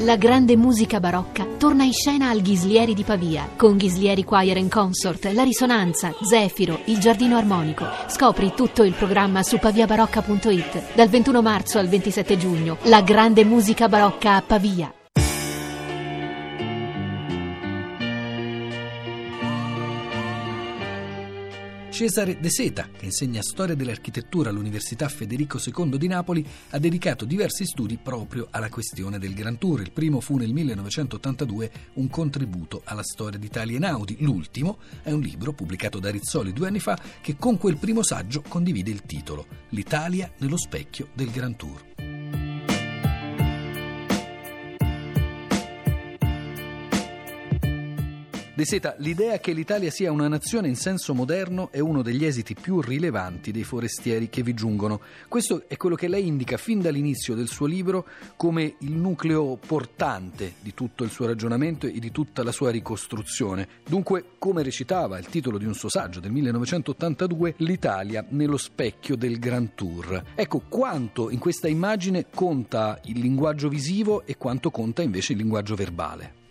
La grande musica barocca torna in scena al Ghislieri di Pavia con Ghislieri Choir and Consort, La Risonanza, Zefiro, Il Giardino Armonico. Scopri tutto il programma su paviabarocca.it. Dal 21 marzo al 27 giugno, la grande musica barocca a Pavia. Cesare De Seta, che insegna storia dell'architettura all'Università Federico II di Napoli, ha dedicato diversi studi proprio alla questione del Grand Tour. Il primo fu nel 1982 un contributo alla storia d'Italia in Audi. L'ultimo è un libro pubblicato da Rizzoli due anni fa che con quel primo saggio condivide il titolo L'Italia nello specchio del Grand Tour. De Seta, l'idea che l'Italia sia una nazione in senso moderno è uno degli esiti più rilevanti dei forestieri che vi giungono. Questo è quello che lei indica fin dall'inizio del suo libro come il nucleo portante di tutto il suo ragionamento e di tutta la sua ricostruzione. Dunque, come recitava il titolo di un suo saggio del 1982, l'Italia nello specchio del Grand Tour. Ecco quanto in questa immagine conta il linguaggio visivo e quanto conta invece il linguaggio verbale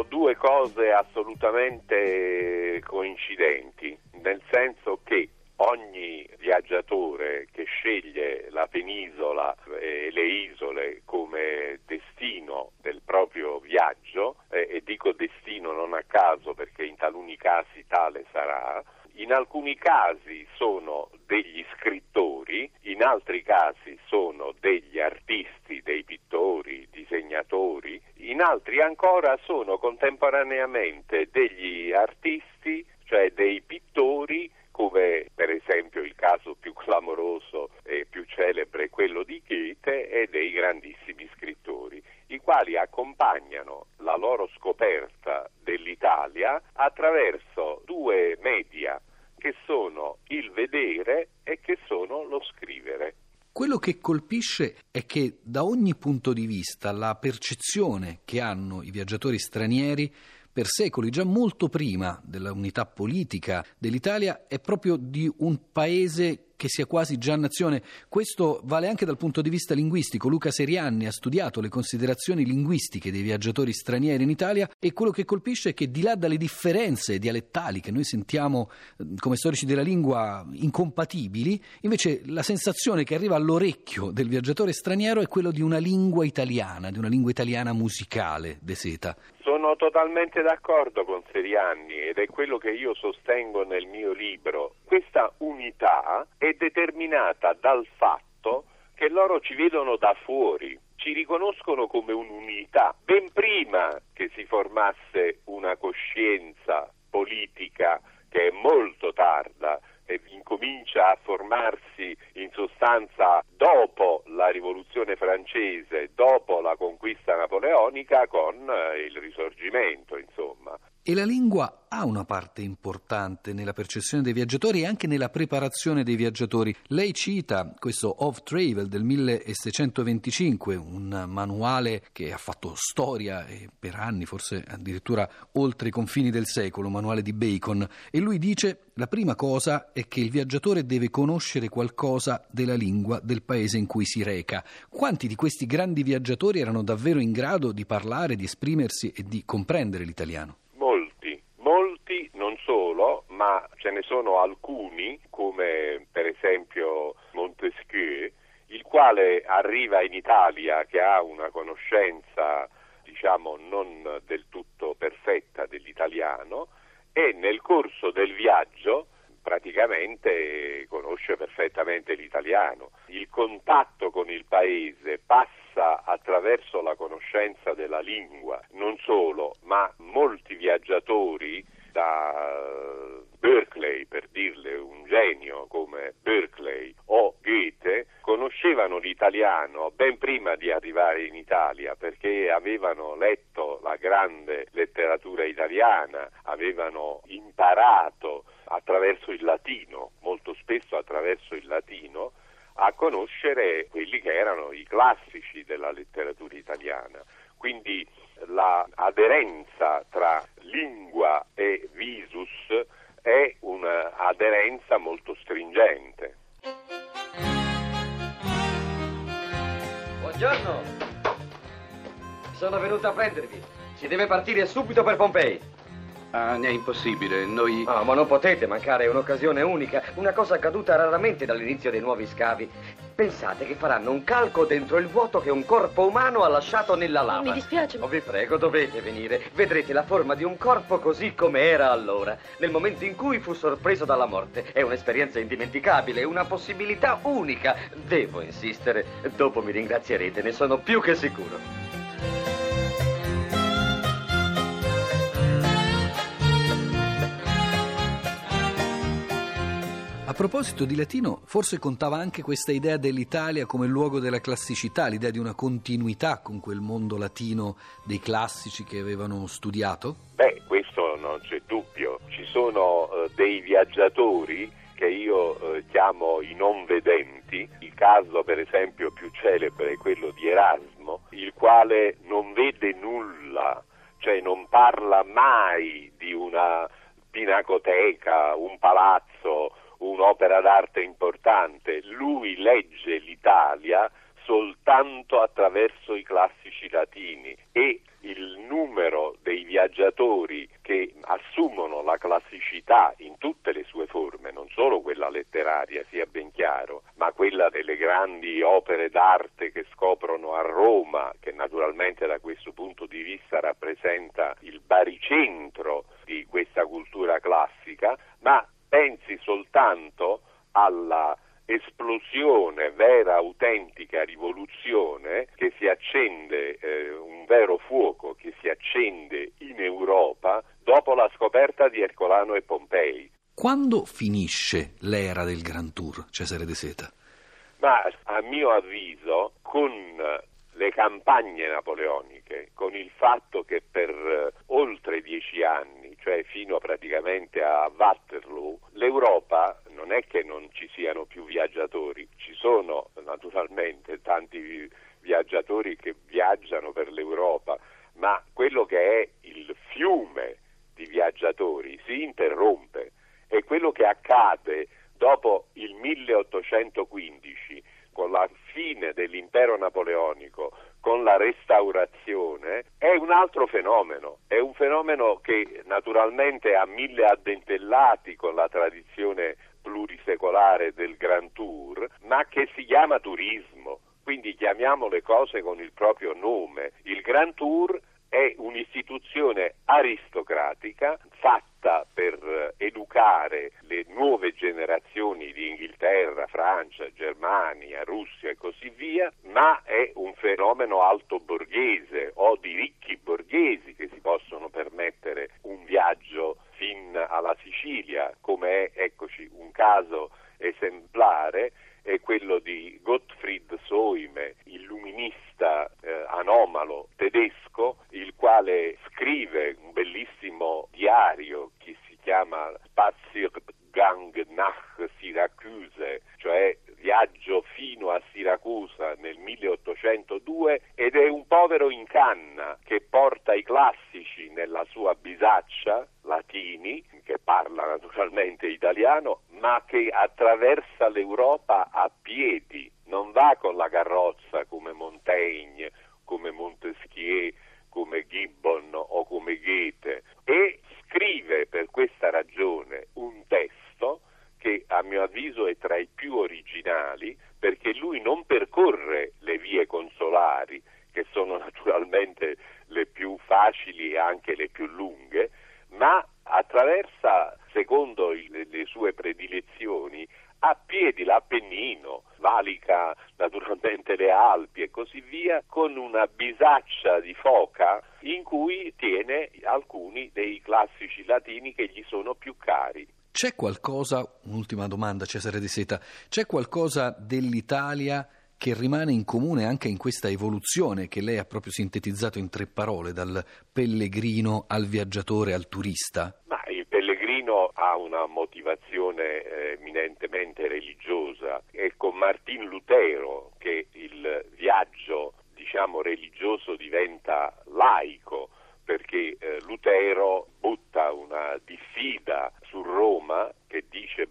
due cose assolutamente coincidenti, nel senso che ogni viaggiatore che sceglie la penisola e le isole come destino del proprio viaggio, e dico destino non a caso perché in taluni casi tale sarà, in alcuni casi sono degli scrittori, in altri casi sono degli artisti, dei pittori, disegnatori, in altri ancora sono contemporaneamente degli artisti, cioè dei pittori, come per esempio il caso più clamoroso e più celebre, quello di Goethe, e dei grandissimi scrittori, i quali accompagnano la loro scoperta dell'Italia attraverso due media che sono il vedere e che sono lo scrivere. Quello che colpisce è che da ogni punto di vista la percezione che hanno i viaggiatori stranieri per secoli, già molto prima della unità politica dell'Italia, è proprio di un paese che sia quasi già nazione. Questo vale anche dal punto di vista linguistico. Luca Serianni ha studiato le considerazioni linguistiche dei viaggiatori stranieri in Italia e quello che colpisce è che di là dalle differenze dialettali che noi sentiamo eh, come storici della lingua incompatibili, invece la sensazione che arriva all'orecchio del viaggiatore straniero è quello di una lingua italiana, di una lingua italiana musicale, De Seta. Sono totalmente d'accordo con Serianni ed è quello che io sostengo nel mio libro. Questa unità è determinata dal fatto che loro ci vedono da fuori, ci riconoscono come un'unità. Ben prima che si formasse una coscienza politica che è molto tarda, e incomincia a formarsi in sostanza dopo la rivoluzione francese, dopo la conquista napoleonica con eh, il risorgimento, insomma. E la lingua ha una parte importante nella percezione dei viaggiatori e anche nella preparazione dei viaggiatori. Lei cita questo Of Travel del 1625, un manuale che ha fatto storia per anni, forse addirittura oltre i confini del secolo, un manuale di Bacon, e lui dice la prima cosa è che il viaggiatore deve conoscere qualcosa della lingua del paese in cui si reca. Quanti di questi grandi viaggiatori erano davvero in grado di parlare, di esprimersi e di comprendere l'italiano? ma ce sono alcuni, come per esempio Montesquieu, il quale arriva in Italia che ha una conoscenza diciamo non del tutto perfetta dell'italiano e nel corso del viaggio praticamente conosce perfettamente l'italiano. Il contatto con il paese passa attraverso la conoscenza della lingua, non solo, ma molti viaggiatori da Berkeley, per dirle un genio come Berkeley o Goethe, conoscevano l'italiano ben prima di arrivare in Italia perché avevano letto la grande letteratura italiana, avevano imparato attraverso il latino, molto spesso attraverso il latino, a conoscere quelli che erano i classici della letteratura italiana. Quindi l'aderenza tra lingua e visus è un'aderenza molto stringente. Buongiorno. Sono venuto a prendervi. Si deve partire subito per Pompei. Ah, è impossibile, noi... No, ma non potete mancare, è un'occasione unica, una cosa accaduta raramente dall'inizio dei nuovi scavi. Pensate che faranno un calco dentro il vuoto che un corpo umano ha lasciato nella lava. Mi dispiace. Oh, vi prego, dovete venire. Vedrete la forma di un corpo così come era allora, nel momento in cui fu sorpreso dalla morte. È un'esperienza indimenticabile, una possibilità unica. Devo insistere. Dopo mi ringrazierete, ne sono più che sicuro. A proposito di latino, forse contava anche questa idea dell'Italia come luogo della classicità, l'idea di una continuità con quel mondo latino dei classici che avevano studiato? Beh, questo non c'è dubbio. Ci sono eh, dei viaggiatori che io eh, chiamo i non vedenti. Il caso, per esempio, più celebre è quello di Erasmo, il quale non vede nulla, cioè non parla mai di una pinacoteca, un palazzo un'opera d'arte importante, lui legge l'Italia soltanto attraverso i classici latini e il numero dei viaggiatori che assumono la classicità in tutte le sue forme, non solo quella letteraria, sia ben chiaro, ma quella delle grandi opere d'arte che scoprono a Roma, che naturalmente da questo punto di vista rappresenta il baricentro di questa cultura classica, pensi soltanto alla esplosione, vera, autentica rivoluzione che si accende, eh, un vero fuoco che si accende in Europa dopo la scoperta di Ercolano e Pompei. Quando finisce l'era del Grand Tour, Cesare De Seta? Ma a mio avviso, con le campagne napoleoniche, con il fatto che per eh, oltre dieci anni, cioè fino praticamente a Waterloo, l'Europa non è che non ci siano più viaggiatori, ci sono naturalmente tanti viaggiatori che viaggiano per l'Europa, ma quello che è il fiume di viaggiatori si interrompe e quello che accade dopo il 1815 con la fine dell'impero napoleonico, con la restaurazione, è un altro fenomeno, è un fenomeno che naturalmente ha mille addentellati con la tradizione plurisecolare del Grand Tour, ma che si chiama turismo. Quindi chiamiamo le cose con il proprio nome. Il Grand Tour è un'istituzione aristocratica fatta per eh, educare le nuove generazioni di Inghilterra, Francia, Germania, Russia e così via, ma è un fenomeno alto borghese o di ricchi borghesi che si possono permettere un viaggio fin alla Sicilia, come è, eccoci, un caso esemplare è quello di Gottfried Soime, illuminista eh, anomalo tedesco, il quale scrive un bellissimo diario che si chiama Spaziergang nach Syracuse, cioè viaggio fino a Siracusa nel 1802 ed è un povero in canna che porta i classici nella sua bisaccia, latini, che parla naturalmente italiano, ma che attraversa l'Europa a piedi, non va con la carrozza come Montaigne, come Montesquieu, come Gibbon o come Goethe. E scrive per questa ragione un testo che a mio avviso è tra i più originali perché lui non percorre le vie consolari, che sono naturalmente le più facili e anche le più lunghe, ma attraversa, secondo il, le sue predilezioni, a piedi l'Appennino, valica naturalmente le Alpi e così via, con una bisaccia di foca in cui tiene alcuni dei classici latini che gli sono più cari. C'è qualcosa, un'ultima domanda Cesare De Seta, c'è qualcosa dell'Italia che rimane in comune anche in questa evoluzione che lei ha proprio sintetizzato in tre parole, dal pellegrino al viaggiatore al turista? Ma il pellegrino ha una motivazione eh, eminentemente religiosa. È con Martin Lutero che il viaggio, diciamo, religioso diventa laico perché eh, Lutero butta una diffida su Roma che dice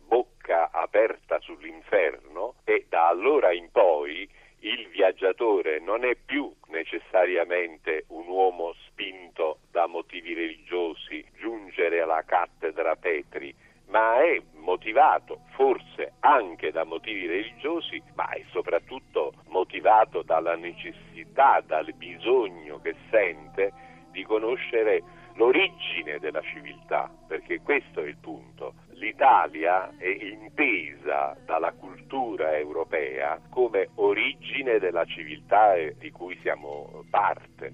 bocca aperta sull'inferno e da allora in poi il viaggiatore non è più necessariamente un uomo spinto da motivi religiosi giungere alla cattedra Petri, ma è motivato forse anche da motivi religiosi, ma è soprattutto motivato dalla necessità, dal bisogno che sente di conoscere l'origine della civiltà, perché questo è il punto. L'Italia è intesa dalla cultura europea come origine della civiltà di cui siamo parte.